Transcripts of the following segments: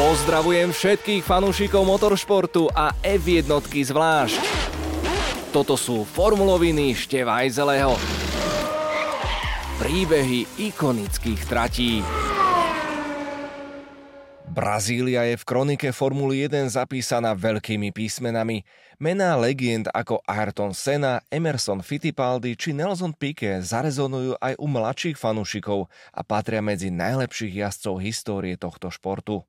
Pozdravujem všetkých fanúšikov motoršportu a F1 zvlášť. Toto sú formuloviny Števajzeleho. Príbehy ikonických tratí. Brazília je v kronike Formuly 1 zapísaná veľkými písmenami. Mená legend ako Ayrton Senna, Emerson Fittipaldi či Nelson Piquet zarezonujú aj u mladších fanúšikov a patria medzi najlepších jazdcov histórie tohto športu.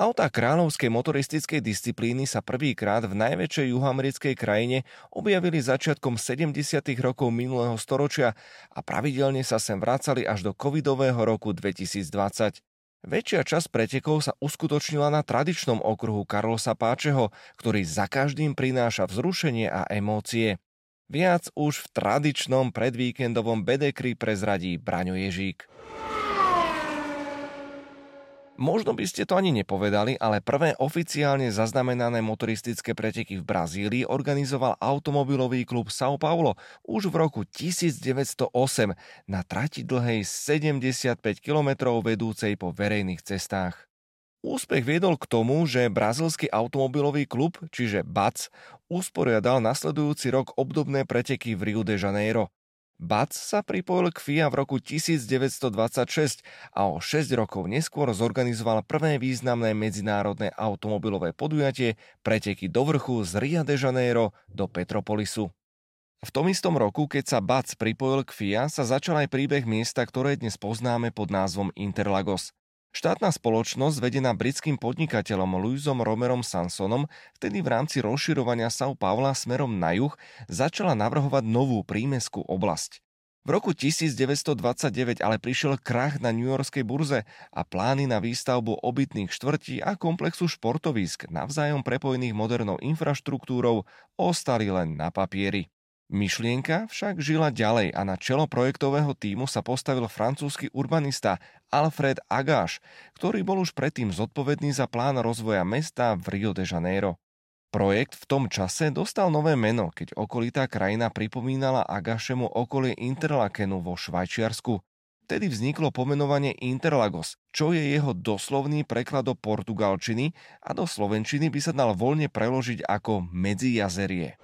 Autá kráľovskej motoristickej disciplíny sa prvýkrát v najväčšej juhoamerickej krajine objavili začiatkom 70. rokov minulého storočia a pravidelne sa sem vracali až do covidového roku 2020. Väčšia časť pretekov sa uskutočnila na tradičnom okruhu Karlosa Páčeho, ktorý za každým prináša vzrušenie a emócie. Viac už v tradičnom predvíkendovom bedekri prezradí Braňo Ježík. Možno by ste to ani nepovedali, ale prvé oficiálne zaznamenané motoristické preteky v Brazílii organizoval automobilový klub São Paulo už v roku 1908 na trati dlhej 75 km vedúcej po verejných cestách. Úspech viedol k tomu, že brazilský automobilový klub, čiže BAC, usporiadal nasledujúci rok obdobné preteky v Rio de Janeiro. Bac sa pripojil k FIA v roku 1926 a o 6 rokov neskôr zorganizoval prvé významné medzinárodné automobilové podujatie preteky do vrchu z Ria de Janeiro do Petropolisu. V tom istom roku, keď sa Bac pripojil k FIA, sa začal aj príbeh miesta, ktoré dnes poznáme pod názvom Interlagos. Štátna spoločnosť, vedená britským podnikateľom Louisom Romerom Sansonom, vtedy v rámci rozširovania São Paula smerom na juh začala navrhovať novú prímeskú oblasť. V roku 1929 ale prišiel krach na New Yorkskej burze a plány na výstavbu obytných štvrtí a komplexu športovisk navzájom prepojených modernou infraštruktúrou ostali len na papieri. Myšlienka však žila ďalej a na čelo projektového týmu sa postavil francúzsky urbanista Alfred Agáš, ktorý bol už predtým zodpovedný za plán rozvoja mesta v Rio de Janeiro. Projekt v tom čase dostal nové meno, keď okolitá krajina pripomínala Agašemu okolie Interlakenu vo Švajčiarsku. Vtedy vzniklo pomenovanie Interlagos, čo je jeho doslovný preklad do portugalčiny a do slovenčiny by sa dal voľne preložiť ako medzijazerie.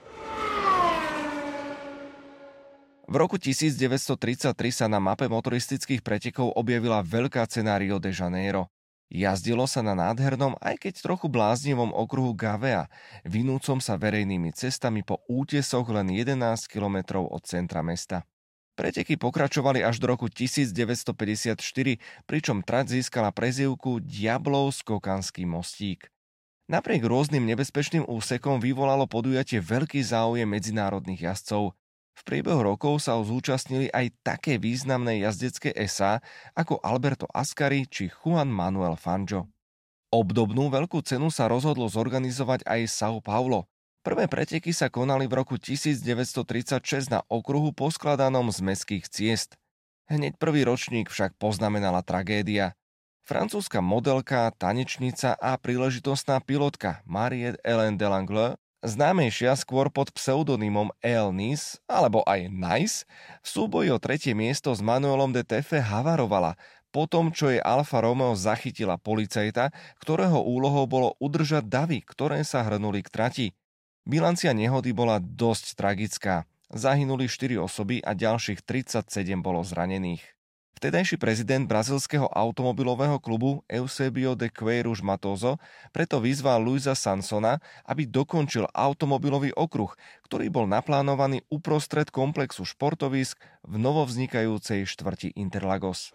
V roku 1933 sa na mape motoristických pretekov objavila veľká cena Rio de Janeiro. Jazdilo sa na nádhernom, aj keď trochu bláznivom okruhu Gavea, vynúcom sa verejnými cestami po útesoch len 11 km od centra mesta. Preteky pokračovali až do roku 1954, pričom trať získala prezivku Diablov skokanský mostík. Napriek rôznym nebezpečným úsekom vyvolalo podujatie veľký záujem medzinárodných jazdcov. V priebehu rokov sa ho zúčastnili aj také významné jazdecké SA ako Alberto Ascari či Juan Manuel Fangio. Obdobnú veľkú cenu sa rozhodlo zorganizovať aj São Paulo. Prvé preteky sa konali v roku 1936 na okruhu poskladanom z mestských ciest. Hneď prvý ročník však poznamenala tragédia. Francúzska modelka, tanečnica a príležitostná pilotka Mariette Hélène Delangle známejšia skôr pod pseudonymom El Nis, alebo aj Nice, v súboji o tretie miesto s Manuelom de Tefe havarovala, po tom, čo jej Alfa Romeo zachytila policajta, ktorého úlohou bolo udržať davy, ktoré sa hrnuli k trati. Bilancia nehody bola dosť tragická. Zahynuli 4 osoby a ďalších 37 bolo zranených. Vtedajší prezident brazilského automobilového klubu Eusebio de Queiroz Matoso preto vyzval Luisa Sansona, aby dokončil automobilový okruh, ktorý bol naplánovaný uprostred komplexu športovisk v novovznikajúcej štvrti Interlagos.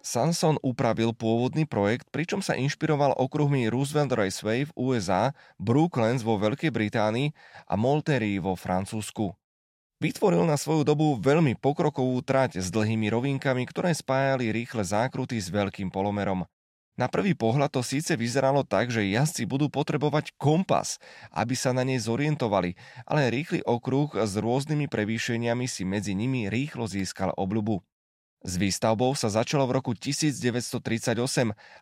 Sanson upravil pôvodný projekt, pričom sa inšpiroval okruhmi Roosevelt Raceway v USA, Brooklands vo Veľkej Británii a Molterie vo Francúzsku. Vytvoril na svoju dobu veľmi pokrokovú trať s dlhými rovinkami, ktoré spájali rýchle zákruty s veľkým polomerom. Na prvý pohľad to síce vyzeralo tak, že jazdci budú potrebovať kompas, aby sa na nej zorientovali, ale rýchly okruh s rôznymi prevýšeniami si medzi nimi rýchlo získal obľubu. S výstavbou sa začalo v roku 1938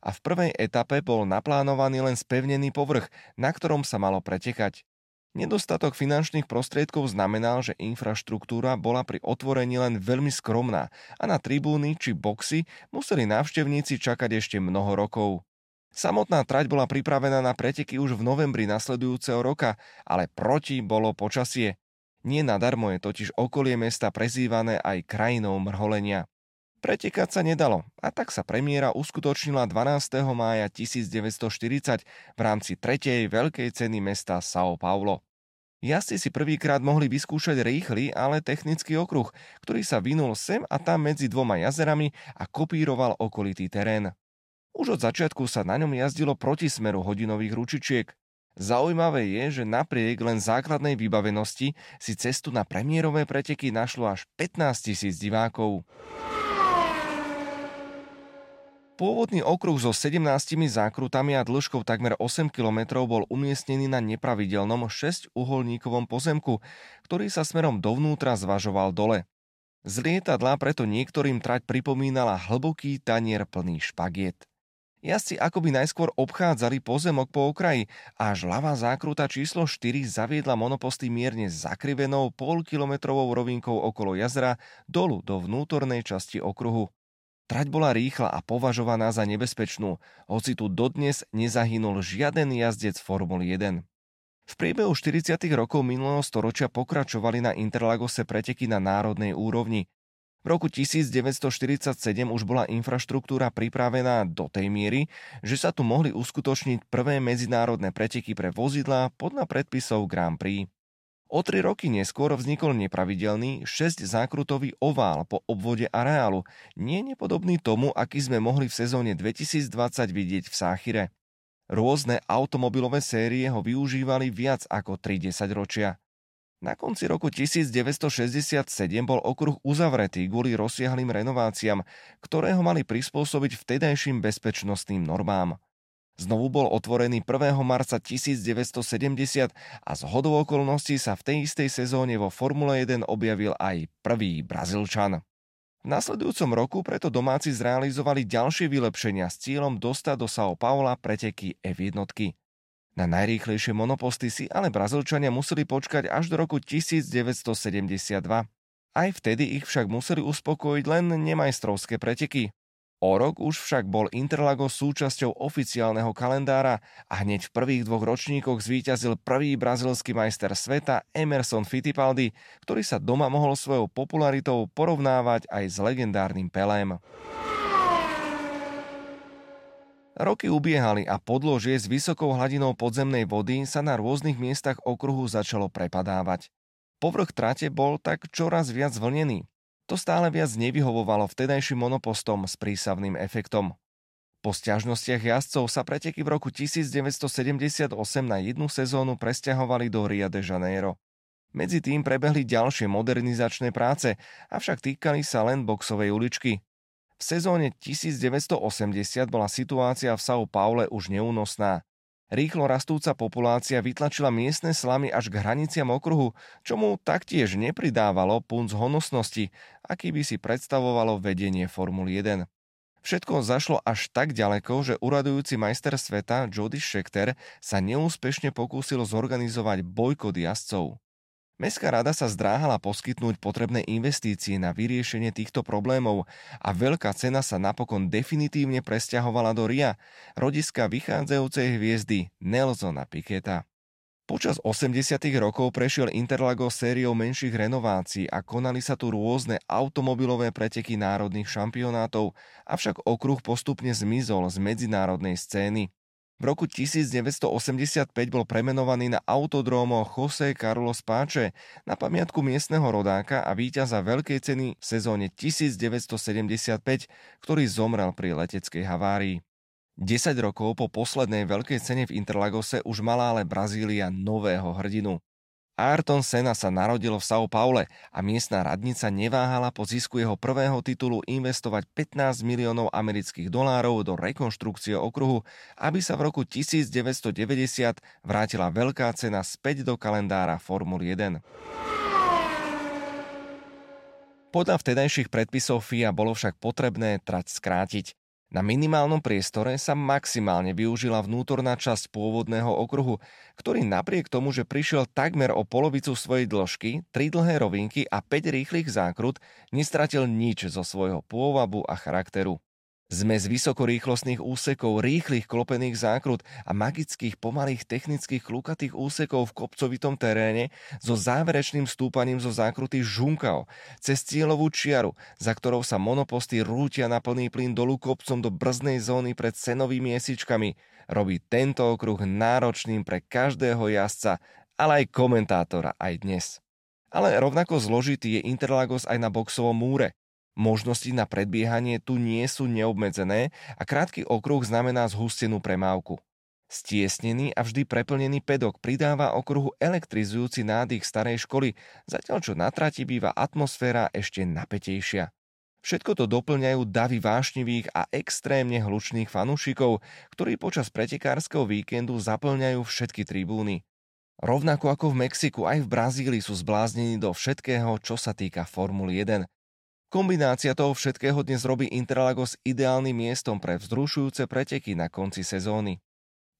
a v prvej etape bol naplánovaný len spevnený povrch, na ktorom sa malo pretekať. Nedostatok finančných prostriedkov znamenal, že infraštruktúra bola pri otvorení len veľmi skromná a na tribúny či boxy museli návštevníci čakať ešte mnoho rokov. Samotná trať bola pripravená na preteky už v novembri nasledujúceho roka, ale proti bolo počasie. Nie nadarmo je totiž okolie mesta prezývané aj krajinou mrholenia. Pretekať sa nedalo a tak sa premiéra uskutočnila 12. mája 1940 v rámci tretej veľkej ceny mesta São Paulo. Jazdci si prvýkrát mohli vyskúšať rýchly, ale technický okruh, ktorý sa vynul sem a tam medzi dvoma jazerami a kopíroval okolitý terén. Už od začiatku sa na ňom jazdilo proti smeru hodinových ručičiek. Zaujímavé je, že napriek len základnej vybavenosti si cestu na premiérové preteky našlo až 15 tisíc divákov. Pôvodný okruh so 17 zákrutami a dĺžkou takmer 8 km bol umiestnený na nepravidelnom 6-uholníkovom pozemku, ktorý sa smerom dovnútra zvažoval dole. Z lietadla preto niektorým trať pripomínala hlboký tanier plný špagiet. Jazdci akoby najskôr obchádzali pozemok po okraji až ľavá zákruta číslo 4 zaviedla monoposty mierne zakrivenou polkilometrovou rovinkou okolo jazera dolu do vnútornej časti okruhu. Trať bola rýchla a považovaná za nebezpečnú, hoci tu dodnes nezahynul žiaden jazdec Formuly 1. V priebehu 40. rokov minulého storočia pokračovali na Interlagose preteky na národnej úrovni. V roku 1947 už bola infraštruktúra pripravená do tej miery, že sa tu mohli uskutočniť prvé medzinárodné preteky pre vozidlá podľa predpisov Grand Prix. O tri roky neskôr vznikol nepravidelný 6-zákrutový ovál po obvode areálu, nie nepodobný tomu, aký sme mohli v sezóne 2020 vidieť v Sáchire. Rôzne automobilové série ho využívali viac ako 30 ročia. Na konci roku 1967 bol okruh uzavretý kvôli rozsiahlým renováciám, ktoré ho mali prispôsobiť vtedajším bezpečnostným normám. Znovu bol otvorený 1. marca 1970 a z hodou okolností sa v tej istej sezóne vo Formule 1 objavil aj prvý Brazílčan. V nasledujúcom roku preto domáci zrealizovali ďalšie vylepšenia s cieľom dostať do São Paula preteky F1. Na najrýchlejšie monoposty si ale Brazílčania museli počkať až do roku 1972. Aj vtedy ich však museli uspokojiť len nemajstrovské preteky. O rok už však bol Interlagos súčasťou oficiálneho kalendára a hneď v prvých dvoch ročníkoch zvíťazil prvý brazilský majster sveta Emerson Fittipaldi, ktorý sa doma mohol svojou popularitou porovnávať aj s legendárnym Pelém. Roky ubiehali a podložie s vysokou hladinou podzemnej vody sa na rôznych miestach okruhu začalo prepadávať. Povrch trate bol tak čoraz viac vlnený. To stále viac nevyhovovalo vtedajším monopostom s prísavným efektom. Po stiažnostiach jazdcov sa preteky v roku 1978 na jednu sezónu presťahovali do Rio de Janeiro. Medzi tým prebehli ďalšie modernizačné práce, avšak týkali sa len boxovej uličky. V sezóne 1980 bola situácia v São Paule už neúnosná. Rýchlo rastúca populácia vytlačila miestne slamy až k hraniciam okruhu, čo mu taktiež nepridávalo punc honosnosti, aký by si predstavovalo vedenie Formuly 1. Všetko zašlo až tak ďaleko, že uradujúci majster sveta Jody Schechter sa neúspešne pokúsil zorganizovať bojkot jazdcov. Mestská rada sa zdráhala poskytnúť potrebné investície na vyriešenie týchto problémov a veľká cena sa napokon definitívne presťahovala do Ria, rodiska vychádzajúcej hviezdy Nelsona Piketa. Počas 80. rokov prešiel Interlagos sériou menších renovácií a konali sa tu rôzne automobilové preteky národných šampionátov, avšak okruh postupne zmizol z medzinárodnej scény. V roku 1985 bol premenovaný na autodromo José Carlos Páče na pamiatku miestneho rodáka a víťaza veľkej ceny v sezóne 1975, ktorý zomrel pri leteckej havárii. 10 rokov po poslednej veľkej cene v Interlagose už mala ale Brazília nového hrdinu. Ayrton Senna sa narodil v São Paule a miestna radnica neváhala po zisku jeho prvého titulu investovať 15 miliónov amerických dolárov do rekonštrukcie okruhu, aby sa v roku 1990 vrátila veľká cena späť do kalendára Formuly 1. Podľa vtedajších predpisov FIA bolo však potrebné trať skrátiť. Na minimálnom priestore sa maximálne využila vnútorná časť pôvodného okruhu, ktorý napriek tomu, že prišiel takmer o polovicu svojej dĺžky, tri dlhé rovinky a 5 rýchlych zákrut, nestratil nič zo svojho pôvabu a charakteru. Zmes vysokorýchlostných úsekov, rýchlych klopených zákrut a magických pomalých technických klukatých úsekov v kopcovitom teréne so záverečným stúpaním zo zákruty žunkao cez cieľovú čiaru, za ktorou sa monoposty rútia na plný plyn dolu kopcom do brzdnej zóny pred cenovými esičkami, robí tento okruh náročným pre každého jazdca, ale aj komentátora aj dnes. Ale rovnako zložitý je Interlagos aj na boxovom múre. Možnosti na predbiehanie tu nie sú neobmedzené a krátky okruh znamená zhustenú premávku. Stiesnený a vždy preplnený pedok pridáva okruhu elektrizujúci nádych starej školy, zatiaľ čo na trati býva atmosféra ešte napätejšia. Všetko to doplňajú davy vášnivých a extrémne hlučných fanúšikov, ktorí počas pretekárskeho víkendu zaplňajú všetky tribúny. Rovnako ako v Mexiku, aj v Brazílii sú zbláznení do všetkého, čo sa týka Formuly 1. Kombinácia toho všetkého dnes robí Interlagos ideálnym miestom pre vzrušujúce preteky na konci sezóny.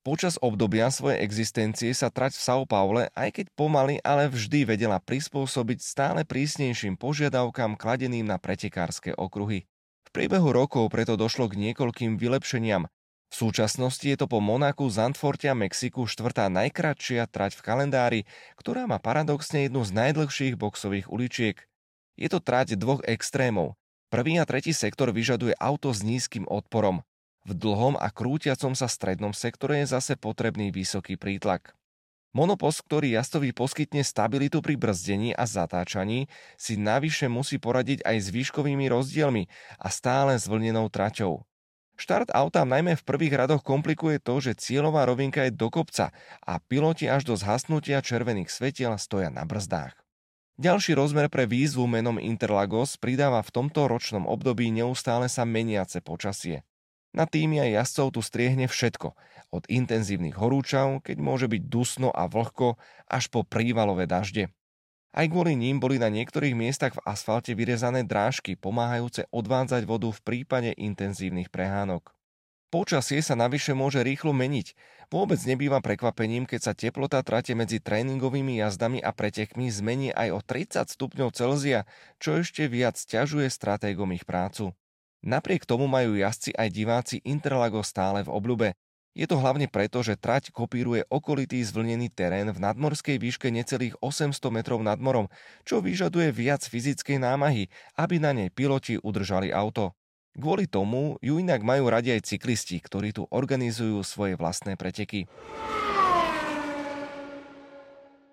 Počas obdobia svojej existencie sa trať v São Paule, aj keď pomaly, ale vždy vedela prispôsobiť stále prísnejším požiadavkám kladeným na pretekárske okruhy. V priebehu rokov preto došlo k niekoľkým vylepšeniam. V súčasnosti je to po Monaku, Zandforte a Mexiku štvrtá najkratšia trať v kalendári, ktorá má paradoxne jednu z najdlhších boxových uličiek – je to trať dvoch extrémov. Prvý a tretí sektor vyžaduje auto s nízkym odporom. V dlhom a krútiacom sa strednom sektore je zase potrebný vysoký prítlak. Monopost, ktorý jazdovi poskytne stabilitu pri brzdení a zatáčaní, si navyše musí poradiť aj s výškovými rozdielmi a stále zvlnenou traťou. Štart auta najmä v prvých radoch komplikuje to, že cieľová rovinka je do kopca a piloti až do zhasnutia červených svetiel stoja na brzdách. Ďalší rozmer pre výzvu menom Interlagos pridáva v tomto ročnom období neustále sa meniace počasie. Na týmy aj jazdcov tu striehne všetko, od intenzívnych horúčav, keď môže byť dusno a vlhko, až po prívalové dažde. Aj kvôli ním boli na niektorých miestach v asfalte vyrezané drážky, pomáhajúce odvádzať vodu v prípade intenzívnych prehánok. Počasie sa navyše môže rýchlo meniť. Vôbec nebýva prekvapením, keď sa teplota trate medzi tréningovými jazdami a pretekmi zmení aj o 30 stupňov Celzia, čo ešte viac stiažuje stratégom ich prácu. Napriek tomu majú jazdci aj diváci Interlago stále v obľube. Je to hlavne preto, že trať kopíruje okolitý zvlnený terén v nadmorskej výške necelých 800 metrov nad morom, čo vyžaduje viac fyzickej námahy, aby na nej piloti udržali auto. Kvôli tomu ju inak majú radi aj cyklisti, ktorí tu organizujú svoje vlastné preteky.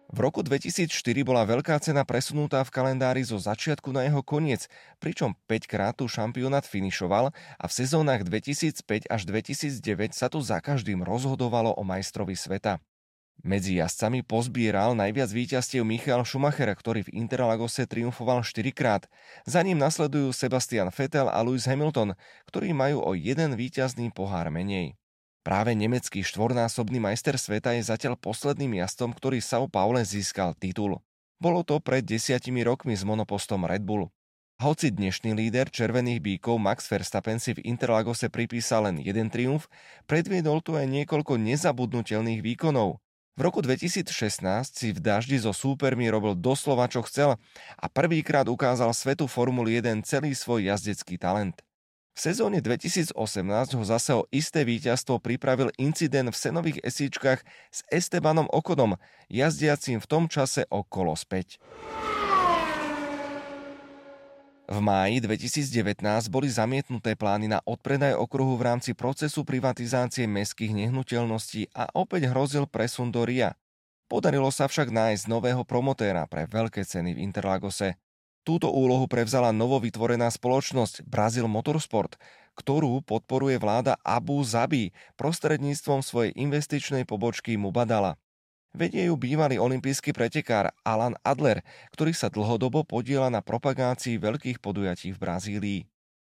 V roku 2004 bola veľká cena presunutá v kalendári zo začiatku na jeho koniec, pričom 5 krát tu šampionát finišoval a v sezónach 2005 až 2009 sa tu za každým rozhodovalo o majstrovi sveta. Medzi jazdcami pozbieral najviac víťazstiev Michael Schumacher, ktorý v Interlagose triumfoval 4 krát. Za ním nasledujú Sebastian Vettel a Lewis Hamilton, ktorí majú o jeden víťazný pohár menej. Práve nemecký štvornásobný majster sveta je zatiaľ posledným jazdcom, ktorý São Paule získal titul. Bolo to pred desiatimi rokmi s monopostom Red Bull. Hoci dnešný líder červených bíkov Max Verstappen si v Interlagose pripísal len jeden triumf, predviedol tu aj niekoľko nezabudnutelných výkonov. V roku 2016 si v daždi so súpermi robil doslova čo chcel a prvýkrát ukázal svetu Formuly 1 celý svoj jazdecký talent. V sezóne 2018 ho zase o isté víťazstvo pripravil incident v senových esíčkach s Estebanom Okonom, jazdiacím v tom čase okolo späť. V máji 2019 boli zamietnuté plány na odpredaj okruhu v rámci procesu privatizácie mestských nehnuteľností a opäť hrozil presun do RIA. Podarilo sa však nájsť nového promotéra pre veľké ceny v Interlagose. Túto úlohu prevzala novovytvorená spoločnosť Brazil Motorsport, ktorú podporuje vláda Abu Zabi prostredníctvom svojej investičnej pobočky Mubadala. Vedie ju bývalý olimpijský pretekár Alan Adler, ktorý sa dlhodobo podiela na propagácii veľkých podujatí v Brazílii.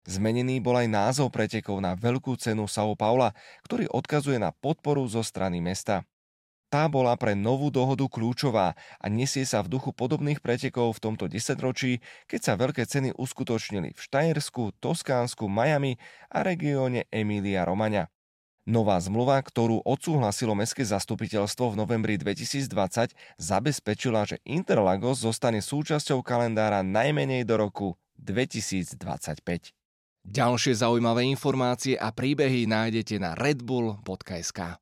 Zmenený bol aj názov pretekov na veľkú cenu São Paula, ktorý odkazuje na podporu zo strany mesta. Tá bola pre novú dohodu kľúčová a nesie sa v duchu podobných pretekov v tomto desaťročí, keď sa veľké ceny uskutočnili v Štajersku, Toskánsku, Miami a regióne Emília Romania. Nová zmluva, ktorú odsúhlasilo Mestské zastupiteľstvo v novembri 2020, zabezpečila, že Interlagos zostane súčasťou kalendára najmenej do roku 2025. Ďalšie zaujímavé informácie a príbehy nájdete na redbull.sk.